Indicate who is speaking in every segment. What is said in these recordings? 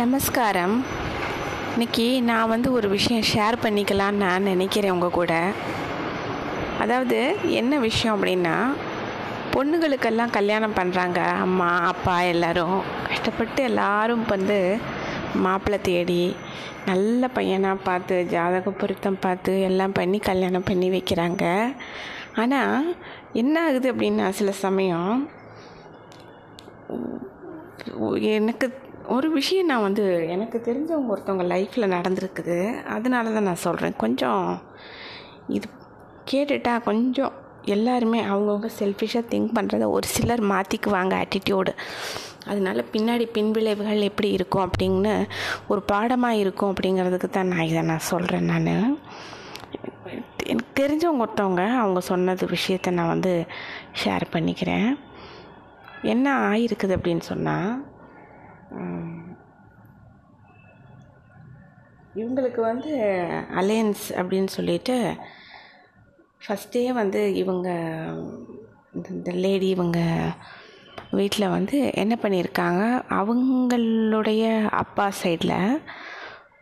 Speaker 1: நமஸ்காரம். இன்னைக்கு நான் வந்து ஒரு விஷயம் ஷேர் பண்ணிக்கலான்னு நான் நினைக்கிறேன் உங்கள் கூட. அதாவது என்ன விஷயம் அப்படின்னா பொண்ணுகளுக்கெல்லாம் கல்யாணம் பண்ணுறாங்க அம்மா அப்பா எல்லோரும். கஷ்டப்பட்டு எல்லாரும் வந்து மாப்பிள்ளை தேடி நல்ல பையனாக பார்த்து ஜாதக பொருத்தம் பார்த்து எல்லாம் பண்ணி கல்யாணம் பண்ணி வைக்கிறாங்க. ஆனால் என்ன ஆகுது அப்படின்னா சில சமயம் எனக்கு ஒரு விஷயம் நான் வந்து எனக்கு தெரிஞ்சவங்க ஒருத்தவங்க லைஃப்பில் நடந்திருக்குது. அதனால தான் நான் சொல்கிறேன் கொஞ்சம் இது கேட்டுட்டா கொஞ்சம் எல்லாருமே அவங்கவுங்க செல்ஃபிஷாக திங்க் பண்ணுறத ஒரு சிலர் மாற்றிக்குவாங்க ஆட்டிடியூடு அதனால பின்னாடி பின்விளைவுகள் எப்படி இருக்கும் அப்படின்னு ஒரு பாடமாக இருக்கும் அப்படிங்கிறதுக்கு தான் நான் இதை நான் சொல்கிறேன் நான். எனக்கு தெரிஞ்சவங்க ஒருத்தவங்க அவங்க சொன்னது விஷயத்த நான் வந்து ஷேர் பண்ணிக்கிறேன். என்ன ஆயிருக்குது அப்படின்னு சொன்னால் இவங்களுக்கு வந்து அலையன்ஸ் அப்படின்னு சொல்லிட்டு ஃபஸ்ட்டே வந்து இவங்க இந்த லேடி இவங்க வீட்டில் வந்து என்ன பண்ணியிருக்காங்க அவங்களுடைய அப்பா சைடில்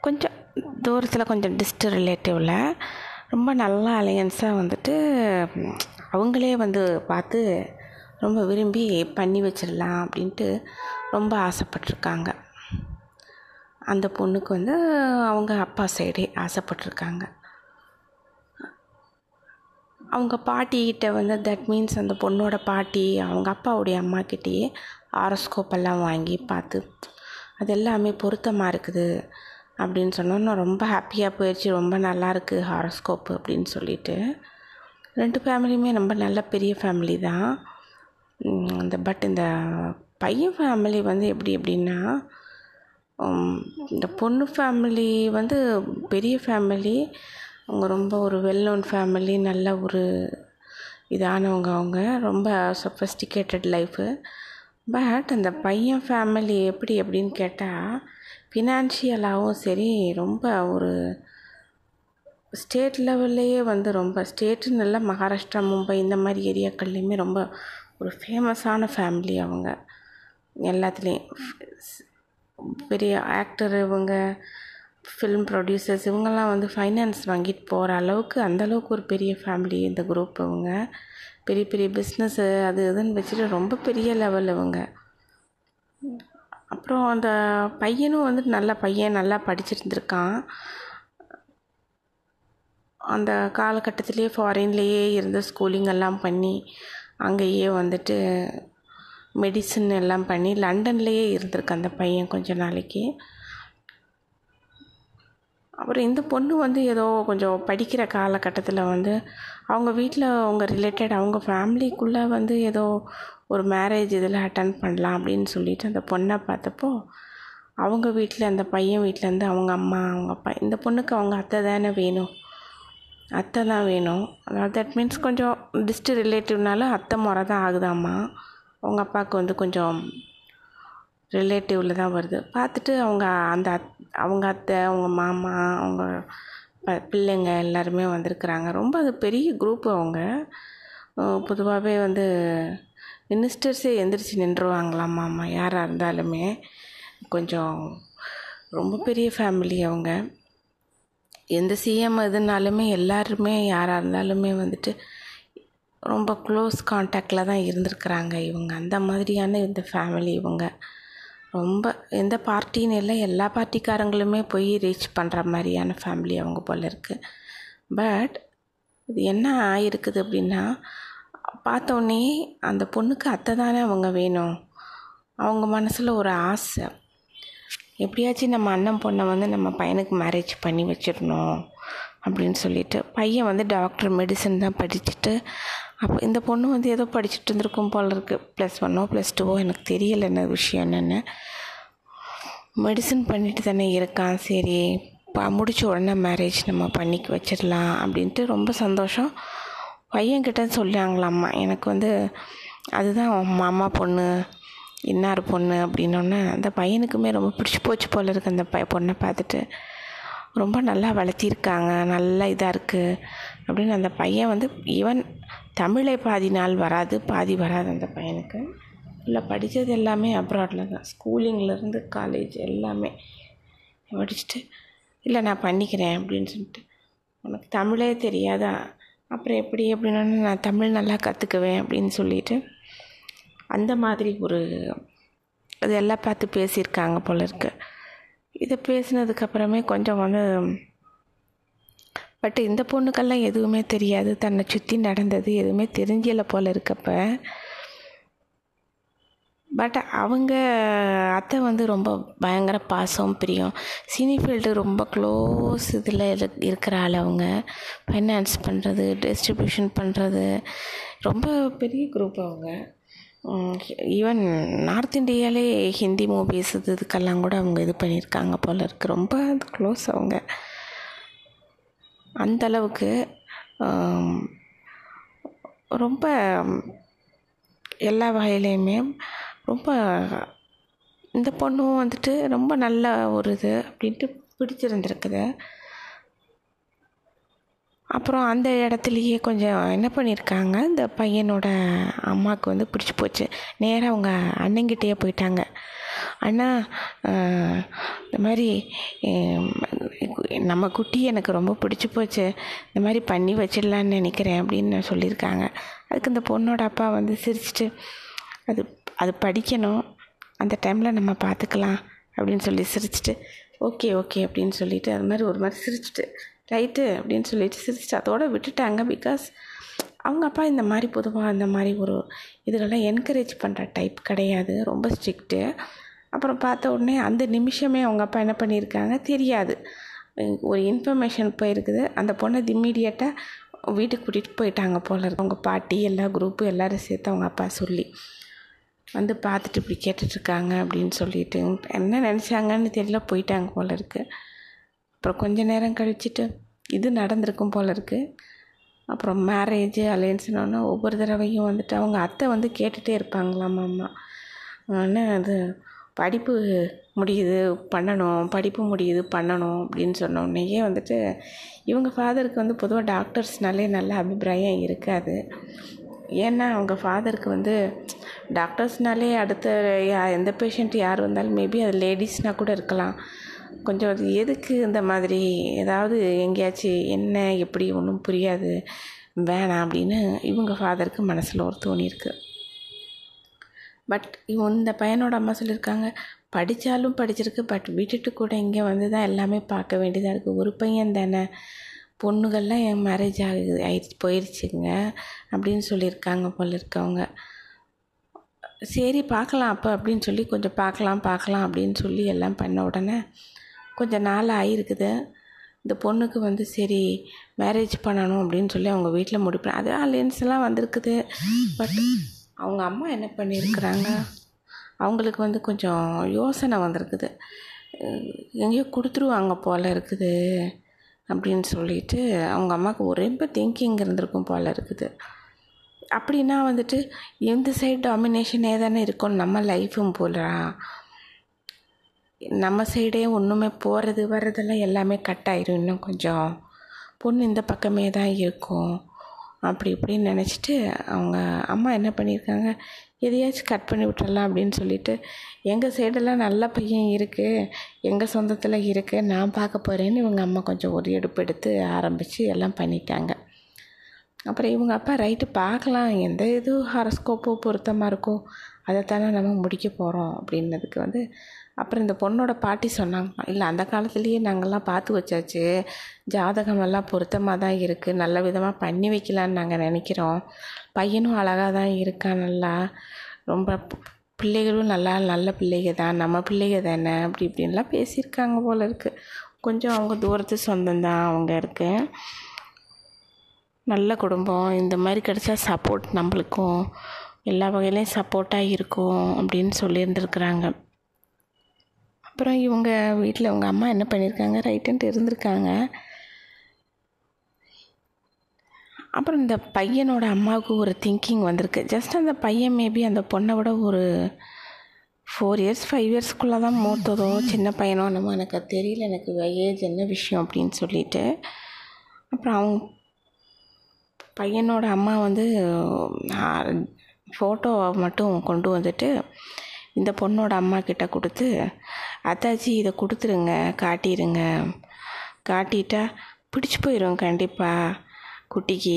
Speaker 1: கொஞ்சம் தூரத்தில் கொஞ்சம் டிஸ்ட் ரிலேட்டிவில் ரொம்ப நல்ல அலையன்ஸாக வந்துட்டு அவங்களே வந்து பார்த்து ரொம்ப விரும்பி பண்ணி வச்சிடலாம் அப்படின்ட்டு ரொம்ப ஆசைப்பட்டிருக்காங்க. அந்த பொண்ணுக்கு வந்து அவங்க அப்பா சைடே ஆசைப்பட்டிருக்காங்க. அவங்க பாட்டிக்கிட்ட வந்து தட் மீன்ஸ் அந்த பொண்ணோட பாட்டி அவங்க அப்பாவுடைய அம்மாக்கிட்டேயே ஆரோஸ்கோப் எல்லாம் வாங்கி பார்த்து அது எல்லாமே பொருத்தமாக இருக்குது அப்படின்னு சொன்னோன்னா ரொம்ப ஹாப்பியாக போயிடுச்சு ரொம்ப நல்லா இருக்குது ஹாரோஸ்கோப்பு அப்படின்னு சொல்லிட்டு. ரெண்டு ஃபேமிலியுமே ரொம்ப நல்ல பெரிய ஃபேமிலி தான். இந்த பட் இந்த பையன் ஃபேமிலி வந்து எப்படி எப்படின்னா இந்த பொண்ணு ஃபேமிலி வந்து பெரிய ஃபேமிலி அவங்க ரொம்ப ஒரு வெல் நோன் ஃபேமிலி நல்ல ஒரு இதானவங்க அவங்க ரொம்ப சொஃபஸ்டிகேட்டட் லைஃபு பட் அந்த பையன் ஃபேமிலி எப்படி அப்படின்னு கேட்டால் ஃபினான்ஷியலாகவும் சரி ரொம்ப ஒரு ஸ்டேட் லெவல்லையே வந்து ரொம்ப ஸ்டேட்டுன்னு இல்லை மகாராஷ்டிரா மும்பை இந்த மாதிரி ஏரியாக்கள்லேயுமே ரொம்ப ஒரு ஃபேமஸான ஃபேமிலி அவங்க. எல்லாத்துலேயும். பெரிய ஆக்டர் இவங்க ஃபிலிம் ப்ரொடியூசர்ஸ் இவங்கெல்லாம் வந்து ஃபைனான்ஸ் வாங்கிட்டு போகிற அளவுக்கு அந்தளவுக்கு ஒரு பெரிய ஃபேமிலி இந்த குரூப் இவங்க. பெரிய பெரிய பிஸ்னஸ்ஸு அது இதுன்னு வச்சுட்டு ரொம்ப பெரிய லெவல் இவங்க. அப்புறம் அந்த பையனும் வந்து நல்ல பையன் நல்லா படிச்சிருந்துருக்கான். அந்த காலகட்டத்திலே ஃபாரின்லேயே இருந்து ஸ்கூலிங் எல்லாம் பண்ணி அங்கேயே வந்துட்டு மெடிசன் எல்லாம் பண்ணி லண்டன்லேயே இருந்திருக்கு அந்த பையன் கொஞ்ச நாளைக்கு. அப்புறம் இந்த பொண்ணு வந்து ஏதோ கொஞ்சம் படிக்கிற காலகட்டத்தில் வந்து அவங்க வீட்டில் அவங்க ரிலேட்டட் அவங்க ஃபேமிலிக்குள்ளே வந்து ஏதோ ஒரு மேரேஜ் இதில் அட்டன் பண்ணலாம் அப்படின்னு சொல்லிட்டு அந்த பொண்ணை பார்த்தப்போ அவங்க வீட்டில் அந்த பையன் வீட்டிலேருந்து அவங்க அம்மா அவங்க அப்பா இந்த பொண்ணுக்கு அவங்க அத்தை தானே வேணும். அத்தை தான் வேணும். அதாவது தட் மீன்ஸ் கொஞ்சம் டிஸ்ட் ரிலேட்டிவ்னால அத்தை முறை தான் ஆகுதாம்மா. உங்கள் அப்பாவுக்கு வந்து கொஞ்சம் ரிலேட்டிவில் தான் வருது. பார்த்துட்டு அவங்க அந்த அத் அவங்க அத்தை அவங்க மாமா அவங்க ப பிள்ளைங்க எல்லாருமே வந்திருக்குறாங்க. ரொம்ப அது பெரிய குரூப்பு அவங்க. பொதுவாகவே வந்து மினிஸ்டர்ஸே எந்திரிச்சு நின்றுவாங்களாம்மா யாராக இருந்தாலுமே கொஞ்சம் ரொம்ப பெரிய ஃபேமிலி அவங்க. எந்த சிஎம் எதுனாலுமே எல்லாருமே யாராக இருந்தாலுமே வந்துட்டு ரொம்ப க்ளோஸ் காண்டாக்டில் தான் இருந்திருக்கிறாங்க இவங்க. அந்த மாதிரியான இந்த ஃபேமிலி இவங்க. ரொம்ப எந்த பார்ட்டின்னு இல்லை எல்லா பார்ட்டிக்காரங்களுமே போய் ரீச் பண்ணுற மாதிரியான ஃபேமிலி அவங்க போல் இருக்குது பட் இது என்ன ஆயிருக்குது அப்படின்னா பார்த்தோன்னே அந்த பொண்ணுக்கு அத்தை தானே அவங்க வேணும். அவங்க மனசில் ஒரு ஆசை. எப்படியாச்சும் நம்ம அண்ணன் பொண்ணை வந்து நம்ம பையனுக்கு மேரேஜ் பண்ணி வச்சிடணும் அப்படின்னு சொல்லிட்டு பையன் வந்து டாக்டர் மெடிசன் தான் படிச்சுட்டு அப்போ இந்த பொண்ணு வந்து ஏதோ படிச்சுட்டு இருந்திருக்கும் போல் இருக்குது ப்ளஸ் ஒன்னோ ப்ளஸ் டூவோ எனக்கு தெரியலை என்ன விஷயம் என்னென்னு. மெடிசன் பண்ணிட்டு தானே இருக்கான். சரி முடிச்ச உடனே மேரேஜ் நம்ம பண்ணி வச்சிடலாம் அப்படின்ட்டு ரொம்ப சந்தோஷம். பையன்கிட்ட சொல்லியாங்களாம்மா எனக்கு வந்து அதுதான் மாமா பொண்ணு. இன்னார் பொண்ணு அப்படின்னோடனே அந்த பையனுக்குமே ரொம்ப பிடிச்சி போச்சு போல் இருக்குது அந்த ப பொண்ணை பார்த்துட்டு. ரொம்ப நல்லா வளர்த்திருக்காங்க நல்லா இதாக இருக்குது அப்படின்னு அந்த பையன் வந்து ஈவன் தமிழை பாதி நாள் வராது பாதி வராது அந்த பையனுக்கு. இல்லை படித்தது எல்லாமே அப்ராடில் தான். ஸ்கூலிங்லேருந்து காலேஜ் எல்லாமே. படிச்சுட்டு இல்லை நான் பண்ணிக்கிறேன் அப்படின்னு சொல்லிட்டு. உனக்கு தமிழே தெரியாதா? அப்புறம் எப்படி? எப்படின்னா நான் தமிழ் நல்லா கற்றுக்குவேன் அப்படின்னு சொல்லிட்டு அந்த மாதிரி ஒரு இதெல்லாம் பார்த்து பேசியிருக்காங்க போல இருக்கு. இதை பேசினதுக்கப்புறமே கொஞ்சம் வந்து பட் இந்த பொண்ணுக்கெல்லாம் எதுவுமே தெரியாது. தன்னை சுற்றி நடந்தது எதுவுமே தெரிஞ்சல போல் இருக்கப்ப. பட் அவங்க அத்தை வந்து ரொம்ப பயங்கர பாசம் பிரியம். சினி ஃபீல்டு ரொம்ப க்ளோஸ் இதில் இருக்கிற ஆள் அவங்க. ஃபைனான்ஸ் பண்ணுறது டிஸ்ட்ரிபியூஷன் பண்ணுறது ரொம்ப பெரிய குரூப் அவங்க. ஈவன் நார்த் இந்தியாலே ஹிந்தி மூவிஸ் இது இதுக்கெல்லாம் கூட அவங்க இது பண்ணியிருக்காங்க போல் இருக்குது ரொம்ப க்ளோஸ் அவங்க. அந்தளவுக்கு ரொம்ப எல்லா வகையிலையுமே ரொம்ப இந்த பொண்ணும் வந்துட்டு ரொம்ப நல்ல ஒரு இது அப்படின்ட்டு பிடிச்சிருந்துருக்குது. அப்புறம் அந்த இடத்துலையே கொஞ்சம் என்ன பண்ணியிருக்காங்க இந்த பையனோட அம்மாவுக்கு வந்து பிடிச்சி போச்சு. நேராக அவங்க அண்ணங்கிட்டேயே போயிட்டாங்க. அண்ணா இந்த மாதிரி நம்ம குட்டி எனக்கு ரொம்ப பிடிச்சி போச்சு. இந்த மாதிரி பண்ணி வச்சிடலான்னு நினைக்கிறேன் அப்படின்னு சொல்லியிருக்காங்க. அதுக்கு இந்த பொண்ணோட அப்பா வந்து சிரிச்சிட்டு அது அது படிக்கணும். அந்த டைமில் நம்ம பார்த்துக்கலாம். அப்படின்னு சொல்லி சிரிச்சிட்டு ஓகே ஓகே அப்படின்னு சொல்லிட்டு அது மாதிரி ஒரு மாதிரி சிரிச்சிட்டு ரைட்டு அப்படின்னு சொல்லிட்டு சிரிச்சு அதோடு விட்டுட்டாங்க பிகாஸ் அவங்க அப்பா இந்த மாதிரி பொதுவாக இந்த மாதிரி ஒரு இதுகளெலாம் என்கரேஜ் பண்ணுற டைப் கிடையாது. ரொம்ப ஸ்ட்ரிக்ட்டு அப்புறம் பார்த்த உடனே அந்த நிமிஷமே அவங்க அப்பா என்ன பண்ணியிருக்காங்க? தெரியாது. ஒரு இன்ஃபர்மேஷன் போயிருக்குது. அந்த பொண்ணை இம்மீடியட்டாக வீட்டுக்கு கூட்டிகிட்டு போயிட்டாங்க போல இருக்கு. அவங்க பாட்டி எல்லா குரூப்பு எல்லோரும் சேர்த்து அவங்க அப்பா சொல்லி வந்து பார்த்துட்டு இப்படி கேட்டுட்ருக்காங்க அப்படின்னு சொல்லிட்டு என்ன நினச்சாங்கன்னு தெரியல போயிட்டாங்க போல இருக்குது அப்புறம் கொஞ்ச நேரம் கழிச்சுட்டு இது நடந்திருக்கும் போல இருக்குது அப்புறம் மேரேஜ் அலையன்ஸ்னு ஒவ்வொரு தடவையும் வந்துட்டு அவங்க அத்தை வந்து கேட்டுகிட்டே இருப்பாங்களாம் அம்மா ஆனால் அது படிப்பு முடியுது பண்ணணும் படிப்பு முடியுது பண்ணணும் அப்படின்னு சொன்னோடனேயே வந்துட்டு இவங்க ஃபாதருக்கு வந்து பொதுவாக டாக்டர்ஸ்னாலே நல்ல அபிப்பிராயம் இருக்காது. ஏன்னா அவங்க ஃபாதருக்கு வந்து டாக்டர்ஸ்னாலே அடுத்த யா எந்த பேஷண்ட் யார் வந்தாலும் மேபி அது லேடிஸ்னால் கூட இருக்கலாம். கொஞ்சம் அது எதுக்கு இந்த மாதிரி? ஏதாவது எங்கேயாச்சும் என்ன எப்படி? ஒன்றும் புரியாது. வேணாம் அப்படின்னு இவங்க ஃபாதருக்கு மனசில் ஒரு தோணியிருக்கு பட் இவன் இந்த பையனோட அம்மா சொல்லியிருக்காங்க படித்தாலும் படிச்சிருக்கு பட் விட்டுட்டு கூட இங்கே வந்து தான் எல்லாமே பார்க்க வேண்டியதாக இருக்குது ஒரு பையன் தானே பொண்ணுகள்லாம் என் மேரேஜ் ஆகுது ஆயிடுச்சு போயிடுச்சுங்க அப்படின்னு சொல்லியிருக்காங்க போல இருக்கவங்க சரி பார்க்கலாம் அப்போ அப்படின்னு சொல்லி கொஞ்சம் பார்க்கலாம் பார்க்கலாம் அப்படின்னு சொல்லி எல்லாம் பண்ண உடனே கொஞ்சம் நாள் ஆகிருக்குது இந்த பொண்ணுக்கு வந்து சரி மேரேஜ் பண்ணணும் அப்படின்னு சொல்லி அவங்க வீட்டில் முடிப்பேன். அது அலையன்ஸ்லாம் வந்திருக்குது. பட் அவங்க அம்மா என்ன பண்ணியிருக்கிறாங்க? அவங்களுக்கு வந்து கொஞ்சம் யோசனை வந்திருக்குது. எங்கேயோ கொடுத்துருவாங்க போல் இருக்குது அப்படின்னு சொல்லிட்டு அவங்க அம்மாவுக்கு ஒரே ரொம்ப திங்கிங் இருந்திருக்கும் போல் இருக்குது. அப்படின்னா வந்துட்டு இந்த சைடு டாமினேஷனே தானே இருக்கும் நம்ம லைஃபும் போலா நம்ம சைடே ஒன்றுமே போகிறது வர்றதெல்லாம் எல்லாமே கட் ஆயிரும் இன்னும் கொஞ்சம். பொண்ணு இந்த பக்கமே தான் இருக்கும். அப்படி இப்படின்னு நினச்சிட்டு அவங்க அம்மா என்ன பண்ணியிருக்காங்க? எதையாச்சும் கட் பண்ணி விட்டுறலாம் அப்படின்னு சொல்லிட்டு எங்கள் சைடெல்லாம் நல்ல பையன் இருக்குது எங்கள் சொந்தத்தில் இருக்குது நான் பார்க்க போகிறேன்னு இவங்க அம்மா கொஞ்சம் ஒரு எடுப்பு எடுத்து ஆரம்பித்து எல்லாம் பண்ணிட்டாங்க. அப்புறம் இவங்க அப்பா ரைட்டு பார்க்கலாம். எந்த இது ஹாரஸ்கோப்போ பொருத்தமாக இருக்கோ அதை தானே நம்ம முடிக்க போகிறோம் அப்படின்னதுக்கு வந்து அப்புறம் இந்த பொண்ணோட பாட்டி சொன்னாங்க இல்லை அந்த காலத்துலேயே நாங்கள்லாம் பார்த்து வச்சாச்சு. ஜாதகமெல்லாம் பொருத்தமாக தான் இருக்குது நல்ல விதமாக பண்ணி வைக்கலான்னு நாங்கள் நினைக்கிறோம். பையனும் அழகாக தான் இருக்கான் நல்லா. ரொம்ப பிள்ளைகளும் நல்லா நல்ல பிள்ளைங்க தான். நம்ம பிள்ளைங்க தானே? அப்படி இப்படின்லாம் பேசியிருக்காங்க போல் இருக்குது கொஞ்சம் அவங்க தூரத்து சொந்தம் தான் அவங்க இருக்கு. நல்ல குடும்பம். இந்த மாதிரி கிடச்சா சப்போர்ட் நம்மளுக்கும். எல்லா வகையிலையும் சப்போர்ட்டாக இருக்கும் அப்படின்னு சொல்லியிருந்துருக்குறாங்க. அப்புறம் இவங்க வீட்டில் உங்கள் அம்மா என்ன பண்ணியிருக்காங்க ரைட்டுன்ட்டு இருந்திருக்காங்க. அப்புறம் இந்த பையனோட அம்மாவுக்கு ஒரு திங்கிங் வந்திருக்கு. ஜஸ்ட் அந்த பையன் மேபி அந்த பொண்ணை விட ஒரு ஃபோர் இயர்ஸ் ஃபைவ் இயர்ஸ்க்குள்ளே தான் மூத்ததோ சின்ன பையனோ என்னமோ எனக்கு தெரியல. எனக்கு ஏஜ் என்ன விஷயம் அப்படின்னு சொல்லிட்டு. அப்புறம் அவங்க பையனோட அம்மா வந்து ஃபோட்டோவை மட்டும் கொண்டு வந்துட்டு இந்த பொண்ணோட அம்மா கிட்ட கொடுத்து அத்தாச்சி இதை கொடுத்துருங்க காட்டிடுங்க காட்டிட்டா பிடிச்சி போயிடும் கண்டிப்பாக குட்டிக்கு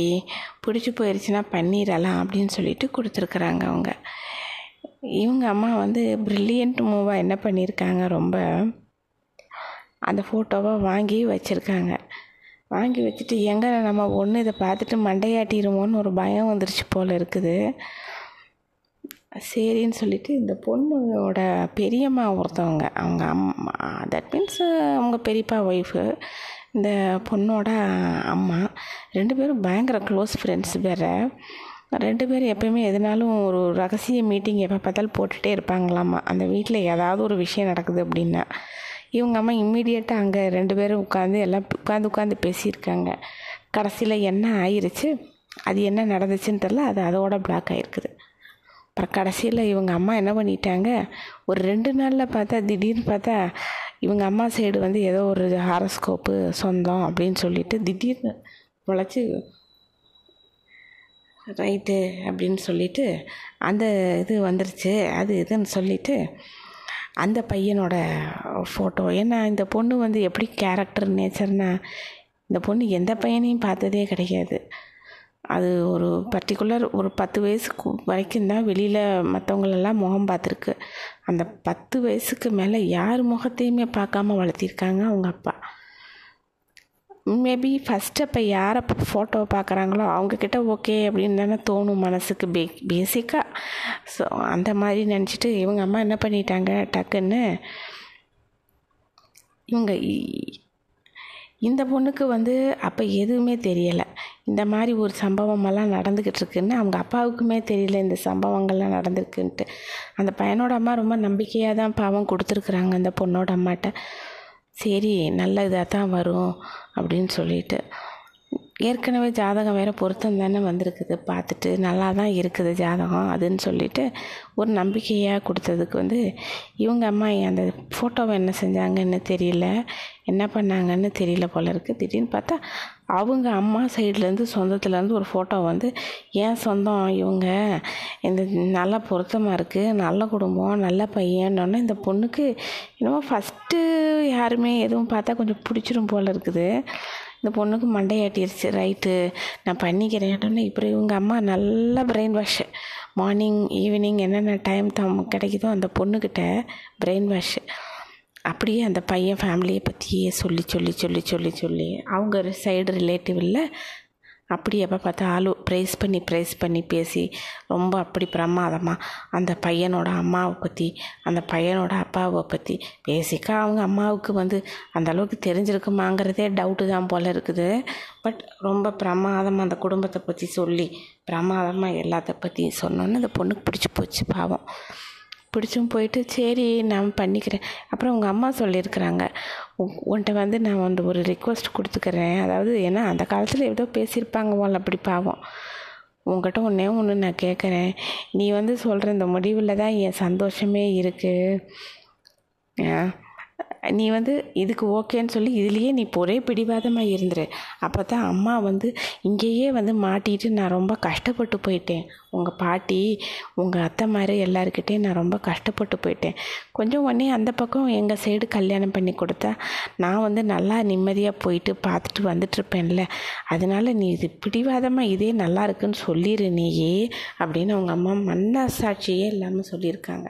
Speaker 1: பிடிச்சி போயிடுச்சுன்னா பண்ணிடலாம் அப்படின்னு சொல்லிட்டு கொடுத்துருக்குறாங்க அவங்க. இவங்க அம்மா வந்து ப்ரில்லியன்ட் மூவாக என்ன பண்ணியிருக்காங்க ரொம்ப அந்த ஃபோட்டோவை வாங்கி வச்சுருக்காங்க. வாங்கி வச்சுட்டு எங்கே நம்ம ஒன்று இதை பார்த்துட்டு மண்டையாட்டிடுமோன்னு ஒரு பயம் வந்துருச்சு போல் இருக்குது. சரின்னு சொல்லிட்டு இந்த பொண்ணோட பெரியம்மா ஒருத்தவங்க அவங்க அம்மா. தட் மீன்ஸ் அவங்க பெரியப்பா ஒய்ஃபு இந்த பொண்ணோட அம்மா. ரெண்டு பேரும் பயங்கர க்ளோஸ் ஃப்ரெண்ட்ஸ் வேறு. ரெண்டு பேரும் எப்பயுமே எதுனாலும் ஒரு ரகசிய மீட்டிங் எப்போ பார்த்தாலும் போட்டுகிட்டே இருப்பாங்களாம்மா அந்த வீட்டில் ஏதாவது ஒரு விஷயம் நடக்குது அப்படின்னா இவங்க அம்மா இம்மீடியட்டாக அங்கே ரெண்டு பேரும் உட்காந்து எல்லாம் உட்காந்து உட்காந்து பேசியிருக்காங்க. கடைசியில் என்ன ஆயிருச்சு அது என்ன நடந்துச்சுன்னு தெரில அது அதோட பிளாக் ஆகிருக்குது அப்புறம் கடைசியில் இவங்க அம்மா என்ன பண்ணிட்டாங்க? ஒரு ரெண்டு நாளில் பார்த்தா திடீர்னு பார்த்தா இவங்க அம்மா சைடு வந்து ஏதோ ஒரு ஹாரஸ்கோப்பு சொந்தம் அப்படின்னு சொல்லிட்டு திடீர்னு முளைச்சி ரைட்டு அப்படின்னு சொல்லிட்டு அந்த இது வந்துருச்சு. அது இதுன்னு சொல்லிட்டு அந்த பையனோட ஃபோட்டோ ஏன்னா இந்த பொண்ணு வந்து எப்படி கேரக்டர் நேச்சர்னா இந்த பொண்ணு எந்த பையனையும் பார்த்ததே கிடையாது. அது ஒரு பர்டிகுலர் ஒரு பத்து வயசுக்கு வரைக்கும் தான் வெளியில் மற்றவங்களெல்லாம் முகம் பார்த்துருக்கு. அந்த பத்து வயசுக்கு மேலே யார் முகத்தையுமே பார்க்காம வளர்த்திருக்காங்க அவங்க அப்பா. மேபி ஃபஸ்ட்டு அப்போ யாரை ஃபோட்டோவை பார்க்குறாங்களோ அவங்கக்கிட்ட ஓகே அப்படின்னு தானே தோணும் மனசுக்கு. பே பேசிக்காக ஸோ அந்த மாதிரி நினச்சிட்டு இவங்க அம்மா என்ன பண்ணிட்டாங்க? டக்குன்னு இவங்க இந்த பொண்ணுக்கு வந்து அப்போ எதுவுமே தெரியலை. இந்த மாதிரி ஒரு சம்பவமெல்லாம் நடந்துக்கிட்டு இருக்குன்னு அவங்க அப்பாவுக்குமே தெரியல இந்த சம்பவங்கள்லாம் நடந்திருக்குன்ட்டு. அந்த பையனோட அம்மா ரொம்ப நம்பிக்கையாக தான் பாவம் கொடுத்துருக்குறாங்க அந்த பொண்ணோட அம்மாட்ட. சரி நல்ல இதாக தான் வரும் அப்படின்னு சொல்லிட்டு. ஏற்கனவே ஜாதகம் வேறு பொருத்தம் தானே வந்திருக்குது. பார்த்துட்டு நல்லா தான் இருக்குது ஜாதகம் அதுன்னு சொல்லிட்டு ஒரு நம்பிக்கையாக கொடுத்ததுக்கு வந்து இவங்க அம்மா அந்த ஃபோட்டோவை என்ன செஞ்சாங்கன்னு தெரியல. என்ன பண்ணாங்கன்னு தெரியல போல இருக்குது திடீர்னு பார்த்தா அவங்க அம்மா சைட்லேருந்து சொந்தத்துலேருந்து ஒரு ஃபோட்டோ வந்து ஏன் சொந்தம் இவங்க? இந்த நல்லா பொருத்தமாக இருக்குது நல்ல குடும்பம் நல்ல பையன்னொன்னே இந்த பொண்ணுக்கு என்னமோ ஃபஸ்ட்டு யாருமே எதுவும் பார்த்தா கொஞ்சம் பிடிச்சிரும் போல் இருக்குது. இந்த பொண்ணுக்கு மண்டையாட்டிருச்சு. ரைட்டு நான் பண்ணிக்கிறேன். இப்படி இவங்க அம்மா நல்ல பிரெயின் வாஷ் மார்னிங் ஈவினிங் என்னென்ன டைம் தம் கிடைக்குதோ அந்த பொண்ணுக்கிட்ட பிரெயின் வாஷ் அப்படியே அந்த பையன் ஃபேமிலியை பற்றியே சொல்லி சொல்லி சொல்லி சொல்லி சொல்லி அவங்க சைடு ரிலேட்டிவில் அப்படி எப்போ பார்த்தாலும் ப்ரைஸ் பண்ணி ப்ரைஸ் பண்ணி பேசி ரொம்ப அப்படி பிரமாதமாக அந்த பையனோட அம்மாவை பற்றி அந்த பையனோட அப்பாவை பற்றி பேசிக்காக அவங்க அம்மாவுக்கு வந்து அந்த அளவுக்கு தெரிஞ்சிருக்குமாங்கிறதே டவுட்டு தான் போல் இருக்குது. பட் ரொம்ப பிரமாதமாக அந்த குடும்பத்தை பற்றி சொல்லி பிரமாதமாக எல்லாத்த பற்றி சொன்னோன்னே அந்த பொண்ணுக்கு பிடிச்சி போச்சு பாவம். பிடிச்சும் போயிட்டு சரி நான் பண்ணிக்கிறேன். அப்புறம் உங்கள் அம்மா சொல்லியிருக்கிறாங்க. உன்கிட்ட வந்து நான் வந்து ஒரு ரிக்வஸ்ட் கொடுத்துக்கிறேன். அதாவது ஏன்னா அந்த காலத்தில் ஏதோ பேசியிருப்பாங்க போல் அப்படி பாவம். உங்கள்கிட்ட ஒன்றே ஒன்று நான் கேட்குறேன் நீ வந்து சொல்கிற இந்த முடிவில் தான் என் சந்தோஷமே இருக்குது நீ வந்து இதுக்கு ஓகேன்னு சொல்லி இதுலேயே நீ ஒரே பிடிவாதமாக இருந்துரு. அப்போ தான் அம்மா வந்து இங்கேயே வந்து மாட்டிட்டு நான் ரொம்ப கஷ்டப்பட்டு போயிட்டேன். உங்கள் பாட்டி உங்கள் அத்தை மாதிரி எல்லாருக்கிட்டேயும் நான் ரொம்ப கஷ்டப்பட்டு போயிட்டேன். கொஞ்சம் உடனே அந்த பக்கம் எங்கள் சைடு கல்யாணம் பண்ணி கொடுத்தா நான் வந்து நல்லா நிம்மதியாக போயிட்டு பார்த்துட்டு வந்துட்டுருப்பேன்ல அதனால் நீ இது பிடிவாதமாக இதே நல்லா இருக்குன்னு சொல்லிடு நீயே அப்படின்னு அவங்க அம்மா மனசாட்சியே இல்லாமல் சொல்லியிருக்காங்க.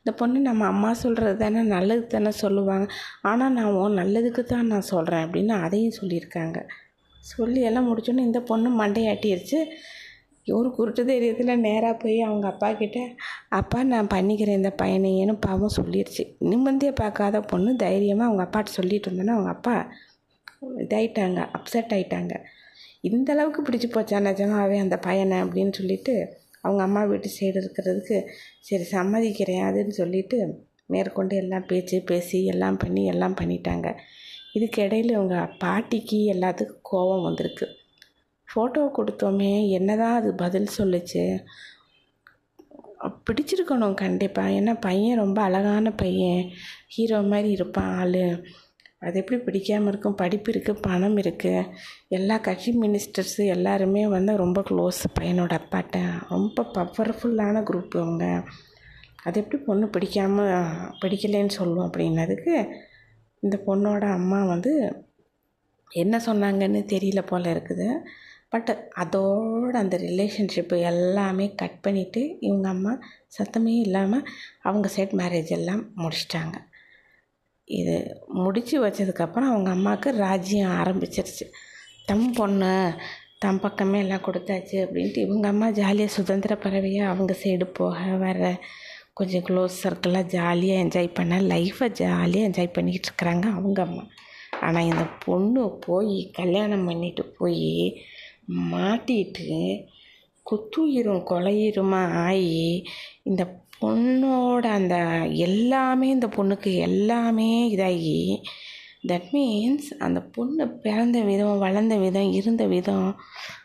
Speaker 1: இந்த பொண்ணு நம்ம அம்மா சொல்கிறது தானே நல்லது தானே சொல்லுவாங்க. ஆனால் நான் உன் நல்லதுக்கு தான் நான் சொல்கிறேன் அப்படின்னு அதையும் சொல்லியிருக்காங்க. சொல்லி எல்லாம் முடிச்சோன்னே இந்த பொண்ணு மண்டையாட்டிருச்சு. ஒரு குருட்டு தைரியத்தில் நேராக போய் அவங்க அப்பா கிட்ட அப்பா நான் பண்ணிக்கிறேன் இந்த பையனையேன்னு பாவம் சொல்லிடுச்சு நிம்மந்தியை பார்க்காத பொண்ணு தைரியமாக அவங்க அப்பாட்ட சொல்லிட்டு இருந்தோன்னா அவங்க அப்பா இதாயிட்டாங்க அப்செட் ஆயிட்டாங்க. இந்த அளவுக்கு பிடிச்சி போச்சா நிஜமாவே அந்த பையனை? அப்படின்னு சொல்லிட்டு அவங்க அம்மா வீட்டு சைடு இருக்கிறதுக்கு சரி சம்மதிக்கிறேன் அதுன்னு சொல்லிட்டு மேற்கொண்டு எல்லாம் பேச்சு பேசி எல்லாம் பண்ணி எல்லாம் பண்ணிட்டாங்க. இதுக்கு இடையில அவங்க பாட்டிக்கு எல்லாத்துக்கும் கோபம் வந்திருக்கு. ஃபோட்டோ கொடுத்தோமே என்னதான் அது பதில் சொல்லுச்சு? பிடிச்சிருக்கணும் கண்டிப்பாக ஏன்னா பையன் ரொம்ப அழகான பையன். ஹீரோ மாதிரி இருப்பான் ஆள். அது எப்படி பிடிக்காமல் இருக்கும்? படிப்பு இருக்குது பணம் இருக்குது எல்லா கட்சி மினிஸ்டர்ஸு எல்லாருமே வந்து ரொம்ப க்ளோஸ் பையனோட அப்பாட்ட. ரொம்ப பவர்ஃபுல்லான குரூப் அவங்க அது எப்படி பொண்ணு பிடிக்காமல் பிடிக்கலைன்னு சொல்லுவோம் அப்படின்னதுக்கு இந்த பொண்ணோட அம்மா வந்து என்ன சொன்னாங்கன்னு தெரியல போல் இருக்குது. பட் அதோட அந்த ரிலேஷன்ஷிப்பு எல்லாமே கட் பண்ணிவிட்டு இவங்க அம்மா சத்தமே இல்லாமல் அவங்க சைட் மேரேஜ் எல்லாம் முடிச்சிட்டாங்க. இது முடித்து வச்சதுக்கப்புறம் அவங்க அம்மாவுக்கு ராஜ்யம் ஆரம்பிச்சிருச்சு. தம் பொண்ணு தம் பக்கமே எல்லாம் கொடுத்தாச்சு அப்படின்ட்டு இவங்க அம்மா ஜாலியாக சுதந்திர பறவையாக அவங்க சைடு போக வர கொஞ்சம் க்ளோஸ் சர்க்கிளாக ஜாலியாக என்ஜாய் பண்ண லைஃப்பை ஜாலியாக என்ஜாய் பண்ணிக்கிட்டு இருக்கிறாங்க அவங்க அம்மா. ஆனால் இந்த பொண்ணு போய் கல்யாணம் பண்ணிட்டு போய் மாட்டிட்டு குத்துயிரும் கொலையிருமா ஆகி இந்த பொண்ணோட அந்த எல்லாமே இந்த பொண்ணுக்கு எல்லாமே இதாகி தட் மீன்ஸ் அந்த பொண்ணு பிறந்த விதம் வளர்ந்த விதம் இருந்த விதம்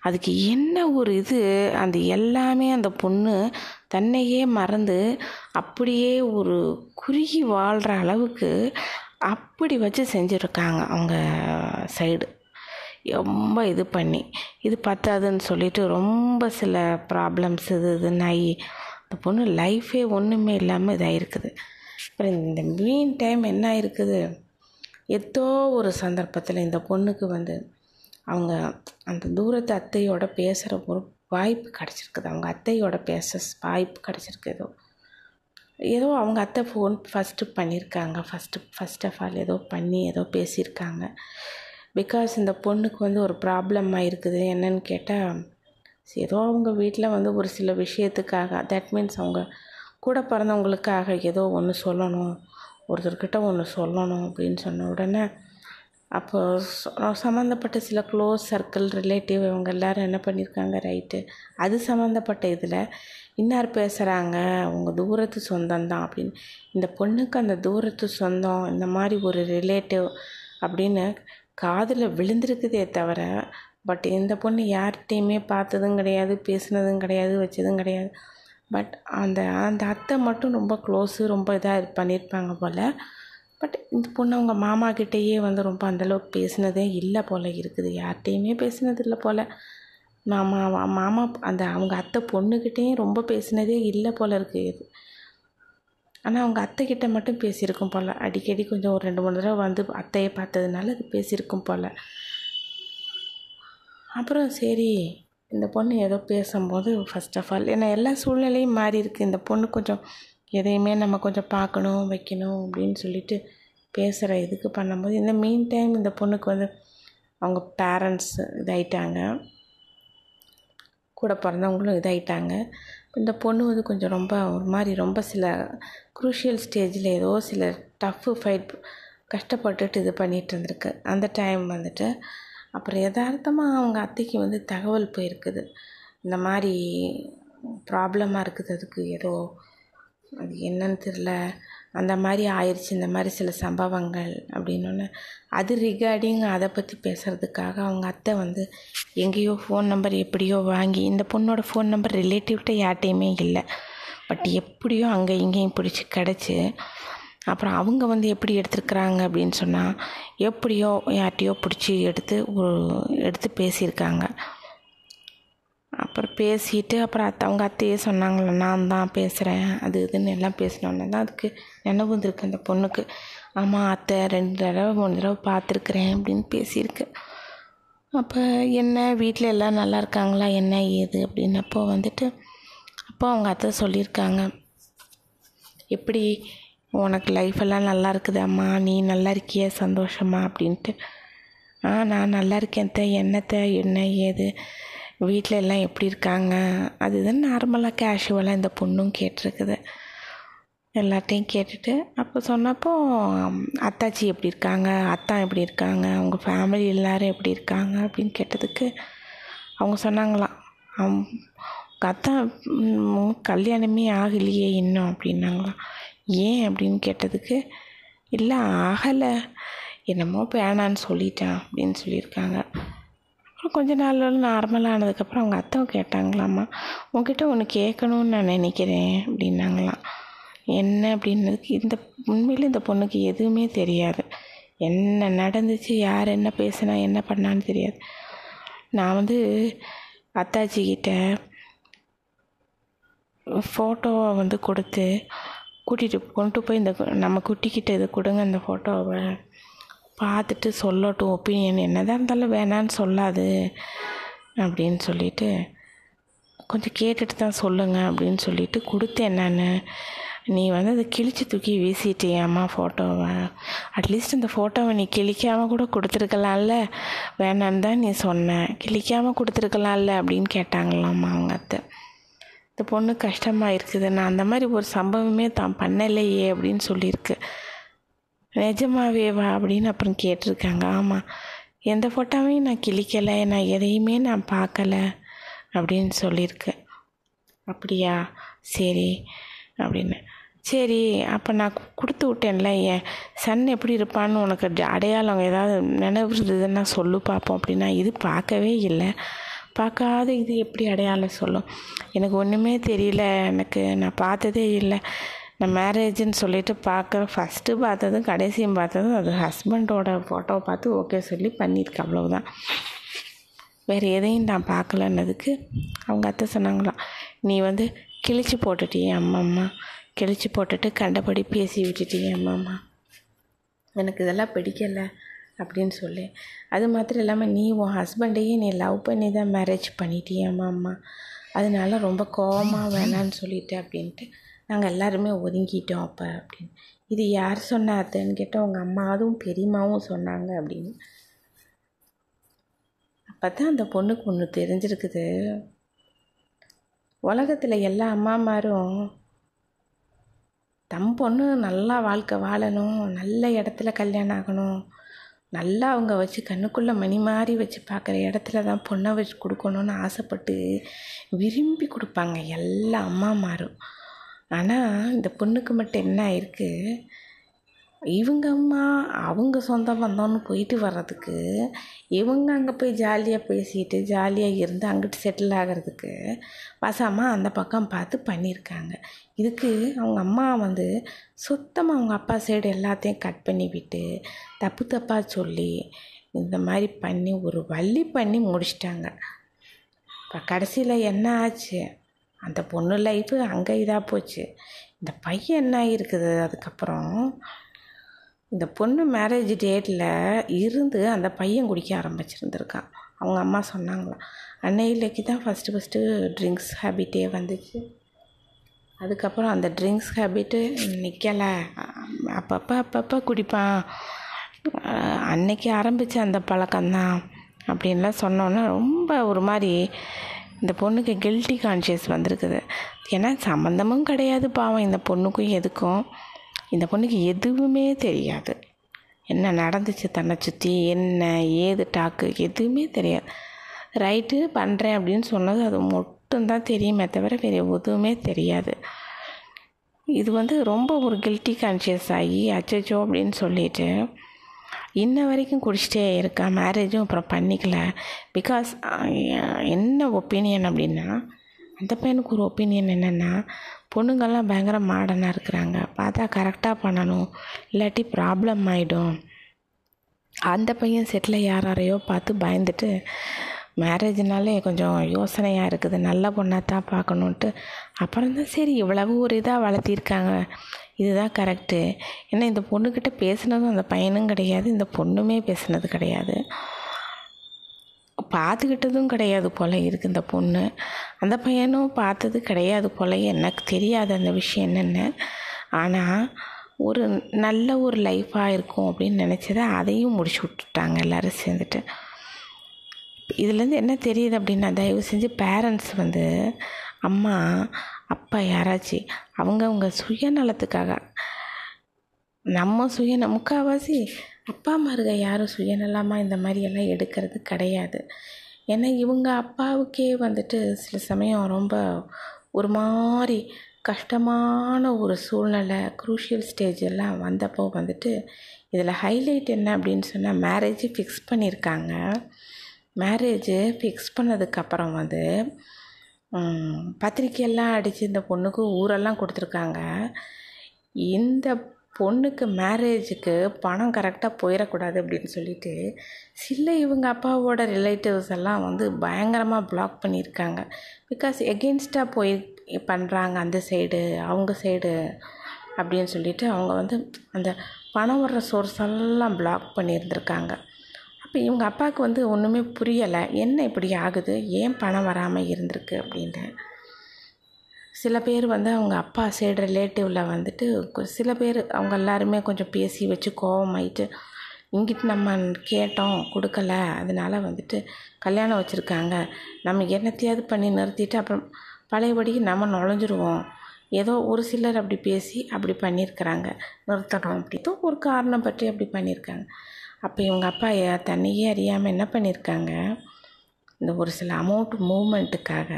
Speaker 1: அதுக்கு என்ன ஒரு இது அந்த எல்லாமே அந்த பொண்ணு தன்னையே மறந்து அப்படியே ஒரு குறுகி வாழ்கிற அளவுக்கு அப்படி வச்சு செஞ்சுருக்காங்க அவங்க சைடு ரொம்ப இது பண்ணி இது பத்தாதுன்னு சொல்லிட்டு ரொம்ப சில ப்ராப்ளம்ஸ் இது இதுன்னு ஆகி அந்த பொண்ணு லைஃபே ஒன்றுமே இல்லாமல் இதாகிருக்குது அப்புறம் இந்த மீன் டைம் என்ன ஆயிருக்குது ஏதோ ஒரு சந்தர்ப்பத்தில் இந்த பொண்ணுக்கு வந்து அவங்க அந்த தூரத்து அத்தையோட பேசுகிற ஒரு வாய்ப்பு கிடச்சிருக்குது. அவங்க அத்தையோட பேச வாய்ப்பு கிடச்சிருக்கு ஏதோ. ஏதோ அவங்க அத்தை ஃபோன் ஃபஸ்ட்டு பண்ணியிருக்காங்க ஃபஸ்ட்டு ஃபஸ்ட் ஆஃப் ஆல் ஏதோ பண்ணி ஏதோ பேசியிருக்காங்க. பிகாஸ் இந்த பொண்ணுக்கு வந்து ஒரு ப்ராப்ளமாக இருக்குது என்னன்னு கேட்டால் ஏதோ அவங்க வீட்டில் வந்து ஒரு சில விஷயத்துக்காக தட் மீன்ஸ் அவங்க கூட பிறந்தவங்களுக்காக ஏதோ ஒன்று சொல்லணும் ஒருத்தர்கிட்ட ஒன்று சொல்லணும் அப்படின்னு சொன்ன உடனே அப்போ சம்மந்தப்பட்ட சில க்ளோஸ் சர்க்கிள் ரிலேட்டிவ் இவங்க எல்லோரும் என்ன பண்ணியிருக்காங்க ரைட்டு அது சம்மந்தப்பட்ட இதில் இன்னார் பேசுகிறாங்க அவங்க தூரத்து சொந்தம் தான் அப்படின்னு. இந்த பொண்ணுக்கு அந்த தூரத்து சொந்தம் இந்த மாதிரி ஒரு ரிலேட்டிவ் அப்படின்னு காதில் விழுந்திருக்குதே தவிர பட் இந்த பொண்ணு யார்கிட்டையுமே பார்த்ததும் கிடையாது பேசினதும் கிடையாது வச்சதும் கிடையாது. பட் அந்த அந்த அத்தை மட்டும் ரொம்ப க்ளோஸு ரொம்ப இதாக பண்ணியிருப்பாங்க போல். பட் இந்த பொண்ணு அவங்க மாமா கிட்டேயே வந்து ரொம்ப அந்தளவுக்கு பேசினதே இல்லை போல் இருக்குது. யார்கிட்டையுமே பேசினது இல்லை போல். மாமா மாமா அந்த அவங்க அத்தை பொண்ணுக்கிட்டேயும் ரொம்ப பேசினதே இல்லை போல் இருக்குது ஆனால் அவங்க அத்தைக்கிட்ட மட்டும் பேசியிருக்கும் போல். அடிக்கடி கொஞ்சம் ஒரு ரெண்டு மூணு தடவை வந்து அத்தையை பார்த்ததுனால அது பேசியிருக்கும் போல். அப்புறம் சரி இந்த பொண்ணு ஏதோ பேசும்போது ஃபஸ்ட் ஆஃப் ஆல் ஏன்னா எல்லா சூழ்நிலையும் மாறி இருக்குது இந்த பொண்ணு கொஞ்சம் எதையுமே நம்ம கொஞ்சம் பார்க்கணும் வைக்கணும் அப்படின்னு சொல்லிட்டு பேசுகிற இதுக்கு பண்ணும்போது இந்த மீன் டைம் இந்த பொண்ணுக்கு வந்து அவங்க பேரண்ட்ஸ் இதாயிட்டாங்க. கூட பிறந்தவங்களும் இதாயிட்டாங்க. இந்த பொண்ணு வந்து கொஞ்சம் ரொம்ப ஒரு மாதிரி ரொம்ப சில குரூஷியல் ஸ்டேஜில் ஏதோ சில டஃப்பு ஃபைட் கஷ்டப்பட்டுட்டு இது பண்ணிகிட்டு இருந்திருக்கு. அந்த டைம் வந்துட்டு அப்புறம் யதார்த்தமாக அவங்க அத்தைக்கு வந்து தகவல் போயிருக்குது. இந்த மாதிரி ப்ராப்ளமாக இருக்குது அதுக்கு ஏதோ அது என்னன்னு தெரில அந்த மாதிரி ஆயிடுச்சு இந்த மாதிரி சில சம்பவங்கள் அப்படின்னொன்னே அது ரிகார்டிங் அதை பற்றி பேசுகிறதுக்காக அவங்க அத்தை வந்து எங்கேயோ ஃபோன் நம்பர் எப்படியோ வாங்கி இந்த பொண்ணோட ஃபோன் நம்பர் ரிலேட்டிவ்கிட்ட யார்கிட்டையுமே இல்லை. பட் எப்படியோ அங்கே இங்கேயும் பிடிச்சி கிடச்சி அப்புறம் அவங்க வந்து எப்படி எடுத்துருக்குறாங்க அப்படின்னு சொன்னால் எப்படியோ யார்ட்டையோ பிடிச்சி எடுத்து ஒரு எடுத்து பேசியிருக்காங்க. அப்புறம் பேசிட்டு அப்புறம் அத்தை அவங்க அத்தையே சொன்னாங்களே நான் தான் பேசுகிறேன் அது இதுன்னு எல்லாம் பேசினோன்னே தான் அதுக்கு நினைவு வந்திருக்கு அந்த பொண்ணுக்கு. ஆமாம் அத்தை ரெண்டு தடவை மூணு தடவை பார்த்துருக்குறேன் அப்படின்னு பேசியிருக்கு. அப்போ என்ன வீட்டில் எல்லாம் நல்லா இருக்காங்களா? என்ன ஏது? அப்படின்னப்போ வந்துட்டு அப்போ அவங்க அத்தை சொல்லியிருக்காங்க எப்படி உனக்கு லைஃப் எல்லாம் நல்லா இருக்குதாம்மா நீ நல்லா இருக்கிய சந்தோஷமா அப்படின்ட்டு. ஆ நான் நல்லா இருக்கேன் த. என்னத்தை என்ன ஏது? வீட்டில் எல்லாம் எப்படி இருக்காங்க? அது இதுன்னு நார்மலாக கேஷுவலாக இந்த பொண்ணும் கேட்டிருக்குது. எல்லாத்தையும் கேட்டுட்டு அப்போ சொன்னப்போ அத்தாச்சி எப்படி இருக்காங்க? அத்தான் எப்படி இருக்காங்க? அவங்க ஃபேமிலி எல்லோரும் எப்படி இருக்காங்க? அப்படின்னு கேட்டதுக்கு அவங்க சொன்னாங்களாம். அவங்க அத்தான் கல்யாணமே ஆகலையே இன்னும் அப்படின்னாங்களாம். ஏன் அப்படின்னு கேட்டதுக்கு இல்லை ஆகலை. என்னமோ வேணான்னு சொல்லிட்டேன் அப்படின்னு சொல்லியிருக்காங்க. அப்புறம் கொஞ்ச நாள் நார்மலாக ஆனதுக்கப்புறம் அவங்க அத்தை கேட்டாங்களாம்மா உங்ககிட்ட ஒன்று கேட்கணும்னு நான் நினைக்கிறேன் அப்படின்னாங்களாம். என்ன? அப்படின்னதுக்கு இந்த உண்மையில் இந்த பொண்ணுக்கு எதுவுமே தெரியாது. என்ன நடந்துச்சு யார் என்ன பேசுனா என்ன பண்ணான்னு தெரியாது. நான் வந்து அத்தாச்சிக்கிட்ட ஃபோட்டோவை வந்து கொடுத்து கூட்டிகிட்டு கொண்டு போய் இந்த நம்ம குட்டிக்கிட்ட இது கொடுங்க இந்த ஃபோட்டோவை பார்த்துட்டு சொல்லட்டும் ஒப்பீனியன் என்னதான் இருந்தாலும் வேணான்னு சொல்லாது அப்படின்னு சொல்லிட்டு கொஞ்சம் கேட்டுட்டு தான் சொல்லுங்க அப்படின்னு சொல்லிட்டு கொடுத்தேன் நான். நீ வந்து அதை கிழிச்சு தூக்கி வீசிட்டியாம்மா ஃபோட்டோவை அட்லீஸ்ட் இந்த ஃபோட்டோவை நீ கிழிக்காமல் கூட கொடுத்துருக்கலாம்ல. வேணான்னு தான் நீ சொன்ன. கிழிக்காமல் கொடுத்துருக்கலாம்ல அப்படின்னு கேட்டாங்களாம்மா அவங்க அத்தை. இந்த பொண்ணு கஷ்டமாக இருக்குது. நான் அந்த மாதிரி ஒரு சம்பவமே தான் பண்ணலையே அப்படின்னு சொல்லியிருக்கு. நிஜமாவேவா அப்படின்னு அப்புறம் கேட்டிருக்காங்க. ஆமாம் எந்த ஃபோட்டோவையும் நான் கிழிக்கலை. நான் எதையுமே நான் பார்க்கல அப்படின்னு சொல்லியிருக்கு. அப்படியா? சரி அப்படின்னு. சரி அப்போ நான் கொடுத்து விட்டேன்ல. என் சன் எப்படி இருப்பான்னு உனக்கு அடையாளம் ஏதாவது நினைவு இருந்ததுன்னா சொல்லு பார்ப்போம் அப்படின்னா இது பார்க்கவே இல்லை. பார்க்காத இது எப்படி அடையாளம் சொல்லும்? எனக்கு ஒன்றுமே தெரியல. எனக்கு நான் பார்த்ததே இல்லை. நான் மேரேஜுன்னு சொல்லிட்டு பார்க்குற ஃபஸ்ட்டு பார்த்ததும் கடைசியும் பார்த்ததும் அது ஹஸ்பண்டோட ஃபோட்டோவை பார்த்து ஓகே சொல்லி பண்ணியிருக்கேன் அவ்வளவுதான். வேறு எதையும் நான் பார்க்கலன்னதுக்கு அவங்க அத்தை சொன்னாங்களாம் நீ வந்து கிழிச்சு போட்டுட்டியே அம்மா அம்மா கிழிச்சு போட்டுட்டு கண்டபடி பேசி விட்டுட்டியே அம்மா அம்மா எனக்கு இதெல்லாம் பிடிக்கலை. அப்படின்னு சொல்லி. அது மாத்திரம் இல்லாமல் நீ உன் ஹஸ்பண்டையே நீ லவ் பண்ணி தான் மேரேஜ் பண்ணிட்டியம்மா அம்மா அதனால ரொம்ப கோவமாக வேணான்னு சொல்லிட்டு அப்படின்ட்டு நாங்கள் எல்லாருமே ஒதுங்கிட்டோம் அப்போ அப்படின்னு. இது யார் சொன்னா அத்தைன்னு கேட்டால் உங்கள் அம்மாவும் பெரியம்மாவும் சொன்னாங்க அப்படின்னு. அப்போ தான் அந்த பொண்ணுக்கு ஒன்று தெரிஞ்சிருக்குது. உலகத்தில் எல்லா அம்மாமாரும் தம் பொண்ணு நல்லா வாழ்க்கை வாழணும் நல்ல இடத்துல கல்யாணம் ஆகணும் நல்லா அவங்க வச்சு கண்ணுக்குள்ளே மணி மாதிரி வச்சு பார்க்குற இடத்துல தான் பொண்ணை வச்சு கொடுக்கணுன்னு ஆசைப்பட்டு விரும்பி கொடுப்பாங்க. எல்லா அம்மாமாரும். ஆனால் இந்த பொண்ணுக்கு மட்டும் என்ன ஆயிருக்கு? இவங்க அம்மா அவங்க சொந்த பந்தம்னு போயிட்டு வர்றதுக்கு இவங்க அங்கே போய் ஜாலியாக பேசிட்டு ஜாலியாக இருந்து அங்கிட்டு செட்டில் ஆகிறதுக்கு வசமாக அந்த பக்கம் பார்த்து பண்ணியிருக்காங்க. இதுக்கு அவங்க அம்மா வந்து சுத்தமாக அவங்க அப்பா சைடு எல்லாத்தையும் கட் பண்ணி விட்டு தப்பு தப்பாக சொல்லி இந்த மாதிரி பண்ணி ஒரு வள்ளி பண்ணி முடிச்சிட்டாங்க. இப்போ கடைசியில் என்ன ஆச்சு? அந்த பொண்ணு லைஃபு அங்கே இதாக போச்சு. இந்த பையன் என்ன இருக்குது? அதுக்கப்புறம் இந்த பொண்ணு மேரேஜ் டேட்டில் இருந்து அந்த பையன் குடிக்க ஆரம்பிச்சிருந்துருக்கான் அவங்க அம்மா சொன்னாங்களாம் அன்னையிலைக்கு தான் ஃபஸ்ட்டு ஃபஸ்ட்டு ட்ரிங்க்ஸ் ஹேபிட்டே வந்துச்சு. அதுக்கப்புறம் அந்த ட்ரிங்க்ஸ் ஹேபிட்டு நிற்கலை அப்பப்போ அப்பப்போ குடிப்பான். அன்னைக்கு ஆரம்பித்த அந்த பழக்கம்தான் அப்படின்லாம் சொன்னோன்னா ரொம்ப ஒரு மாதிரி இந்த பொண்ணுக்கு கில்ட்டி கான்ஷியஸ் வந்திருக்குது. ஏன்னா சம்மந்தமும் கிடையாது பாவம். இந்த பொண்ணுக்கும் எதுக்கும். இந்த பொண்ணுக்கு எதுவுமே தெரியாது. என்ன நடந்துச்சு தன்னை சுற்றி என்ன ஏது டாக்கு எதுவுமே தெரியாது. ரைட்டு பண்ணுறேன் அப்படின்னு சொன்னது அது மட்டும்தான் தெரியுமே தவிர வேறு எதுவுமே தெரியாது. இது வந்து ரொம்ப ஒரு கில்ட்டி கான்ஷியஸ் ஆகி அச்சச்சோ அப்படின்னு சொல்லிட்டு இன்ன வரைக்கும் குடிச்சிட்டே இருக்கா மேரேஜும் அப்புறம் பண்ணிக்கல. பிகாஸ் என்ன ஒப்பீனியன் அப்படின்னா அந்த பையனுக்கு ஒரு ஒப்பீனியன் என்னென்னா பொண்ணுங்கள்லாம் பயங்கர மாடனாக இருக்கிறாங்க. பார்த்தா கரெக்டாக பண்ணணும். இல்லாட்டி ப்ராப்ளம் ஆகிடும் அந்த பையன் செட்டில் யாராரையோ யாரையோ பார்த்து பயந்துட்டு மேரேஜ்னாலே கொஞ்சம் யோசனையாக இருக்குது. நல்ல பொண்ணாக தான் பார்க்கணுன்ட்டு அப்புறம் தான் சரி இவ்வளவு ஒரு இதாக வளர்த்திருக்காங்க. இதுதான் கரெக்டு ஏன்னா இந்த பொண்ணுக்கிட்ட பேசுனதும் அந்த பையனும் கிடையாது. இந்த பொண்ணுமே பேசுனது கிடையாது. பார்த்துக்கிட்டதும் கிடையாது போல் இருக்குது இந்த பொண்ணு. அந்த பையனும் பார்த்தது கிடையாது போல் எனக்கு தெரியாது அந்த விஷயம் என்னென்னு. ஆனால் ஒரு நல்ல ஒரு லைஃப்பாக இருக்கும் அப்படின்னு நினச்சதை அதையும் முடிச்சு விட்டுட்டாங்க எல்லோரும் சேர்ந்துட்டு. இதுலேருந்து என்ன தெரியுது அப்படின்னா தயவு செஞ்சு பேரண்ட்ஸ் வந்து அம்மா அப்பா யாராச்சும் அவங்கவுங்க சுயநலத்துக்காக நம்ம சுயந முக்கால்வாசி அப்பா அம்மாருக யாரும் சுயநலமாக இந்த மாதிரியெல்லாம் எடுக்கிறது கிடையாது. ஏன்னா இவங்க அப்பாவுக்கே வந்துட்டு சில சமயம் ரொம்ப ஒரு மாதிரி கஷ்டமான ஒரு சூழ்நிலை குரூஷியல் ஸ்டேஜ் எல்லாம் வந்தப்போ வந்துட்டு இதில் ஹைலைட் என்ன அப்படின்னு சொன்னால் மேரேஜ் ஃபிக்ஸ் பண்ணியிருக்காங்க மேரேஜு ஃபிக்ஸ் பண்ணதுக்கப்புறம் வந்து பத்திரிக்கையெல்லாம் அடித்து இந்த பொண்ணுக்கு ஊரெல்லாம் கொடுத்துருக்காங்க. இந்த பொண்ணுக்கு மேரேஜுக்கு பணம் கரெக்டாக போயிடக்கூடாது அப்படின்னு சொல்லிட்டு சில இவங்க அப்பாவோட ரிலேட்டிவ்ஸ் எல்லாம் வந்து பயங்கரமாக பிளாக் பண்ணியிருக்காங்க. பிகாஸ் எகெயின்ஸ்டாக போய் பண்ணுறாங்க அந்த சைடு அவங்க சைடு அப்படின்னு சொல்லிட்டு அவங்க வந்து அந்த பணம் வர்ற சோர்ஸ் எல்லாம் பிளாக் பண்ணியிருந்திருக்காங்க. அப்போ இவங்க அப்பாவுக்கு வந்து ஒன்றுமே புரியலை என்ன இப்படி ஆகுது? ஏன் பணம் வராமல் இருந்திருக்கு அப்படின்னு சில பேர் வந்து அவங்க அப்பா சைடு ரிலேட்டிவில் வந்துட்டு சில பேர் அவங்க எல்லாருமே கொஞ்சம் பேசி வச்சு கோவமாயிட்டு இங்கிட்டு நம்ம கேட்டோம் கொடுக்கல. அதனால வந்துட்டு கல்யாணம் வச்சுருக்காங்க. நம்ம என்னத்தையாவது பண்ணி நிறுத்திட்டு அப்புறம் பழையபடி நம்ம நுழைஞ்சிருவோம். ஏதோ ஒரு சிலர் அப்படி பேசி அப்படி பண்ணியிருக்கிறாங்க. நிறுத்தணும். அப்படி. ஒரு காரணம் பற்றி அப்படி பண்ணியிருக்காங்க. அப்போ இவங்க அப்பா தன்னையே அறியாமல் என்ன பண்ணியிருக்காங்க? இந்த ஒரு சில அமௌண்ட் மூமெண்ட்டுக்காக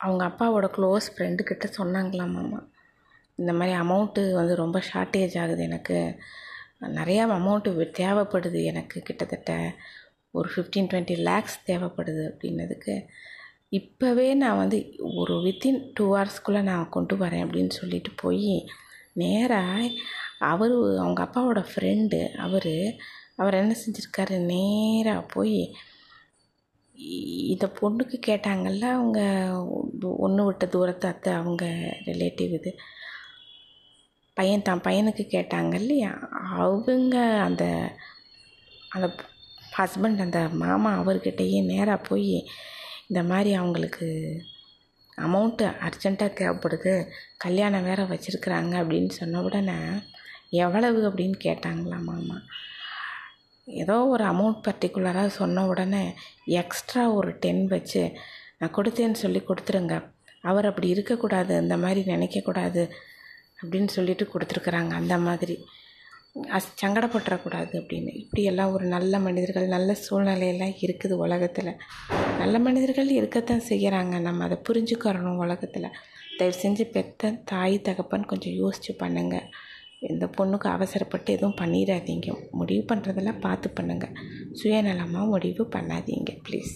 Speaker 1: அவங்க அப்பாவோட க்ளோஸ் ஃப்ரெண்டுக்கிட்ட சொன்னாங்களாமாம்மா இந்த மாதிரி அமௌண்ட்டு வந்து ரொம்ப ஷார்ட்டேஜ் ஆகுது எனக்கு. நிறையா அமௌண்ட்டு தேவைப்படுது எனக்கு கிட்டத்தட்ட. ஒரு ஃபிஃப்டீன் டுவெண்ட்டி லேக்ஸ் தேவைப்படுது அப்படின்னதுக்கு இப்போவே நான் வந்து ஒரு வித்தின் டூ ஹவர்ஸ்க்குள்ளே நான் கொண்டு வரேன் அப்படின்னு சொல்லிட்டு போய் நேராக அவர் அவங்க அப்பாவோட ஃப்ரெண்டு அவர் அவர் என்ன செஞ்சுருக்காரு நேராக போய் இதை இந்த பொண்ணுக்கு கேட்டாங்கல்ல அவங்க ஒன்று விட்ட தூரத்து அத்தை அவங்க ரிலேட்டிவ் இது. பையன் தான் பையனுக்கு கேட்டாங்க இல்லையா அவங்க அந்த அந்த ஹஸ்பண்ட் அந்த மாமா அவர்கிட்டயே நேராக போய் இந்த மாதிரி அவங்களுக்கு அமௌண்ட்டு அர்ஜெண்ட்டாக தேவைப்படுது கல்யாணம் வேறு வச்சுருக்குறாங்க அப்படின்னு சொன்ன உடனே எவ்வளவு அப்படின்னு கேட்டாங்களா மாமா. ஏதோ ஒரு அமௌண்ட் பர்டிகுலராக சொன்ன உடனே எக்ஸ்ட்ரா ஒரு டென் வச்சு நான் கொடுத்தேன்னு சொல்லி கொடுத்துருங்க. அவர் அப்படி இருக்கக்கூடாது அந்த மாதிரி நினைக்கக்கூடாது அப்படின்னு சொல்லிட்டு கொடுத்துருக்குறாங்க அந்த மாதிரி. அஸ் சங்கடப்பட்டுறக்கூடாது அப்படின்னு. இப்படியெல்லாம் ஒரு நல்ல மனிதர்கள் நல்ல சூழ்நிலையெல்லாம் இருக்குது உலகத்தில். நல்ல மனிதர்கள் இருக்கத்தான் செய்கிறாங்க நம்ம அதை புரிஞ்சுக்கிறணும் உலகத்தில். தயவு செஞ்சு பெத்த தாய் தகப்பன் கொஞ்சம் யோசித்து பண்ணுங்கள் இந்த பொண்ணுக்கு அவசரப்பட்டு எதுவும் பண்ணிடாதீங்க. முடிவு பண்ணுறதெல்லாம் பார்த்து பண்ணுங்கள் சுயநலமாக முடிவு பண்ணாதீங்க ப்ளீஸ்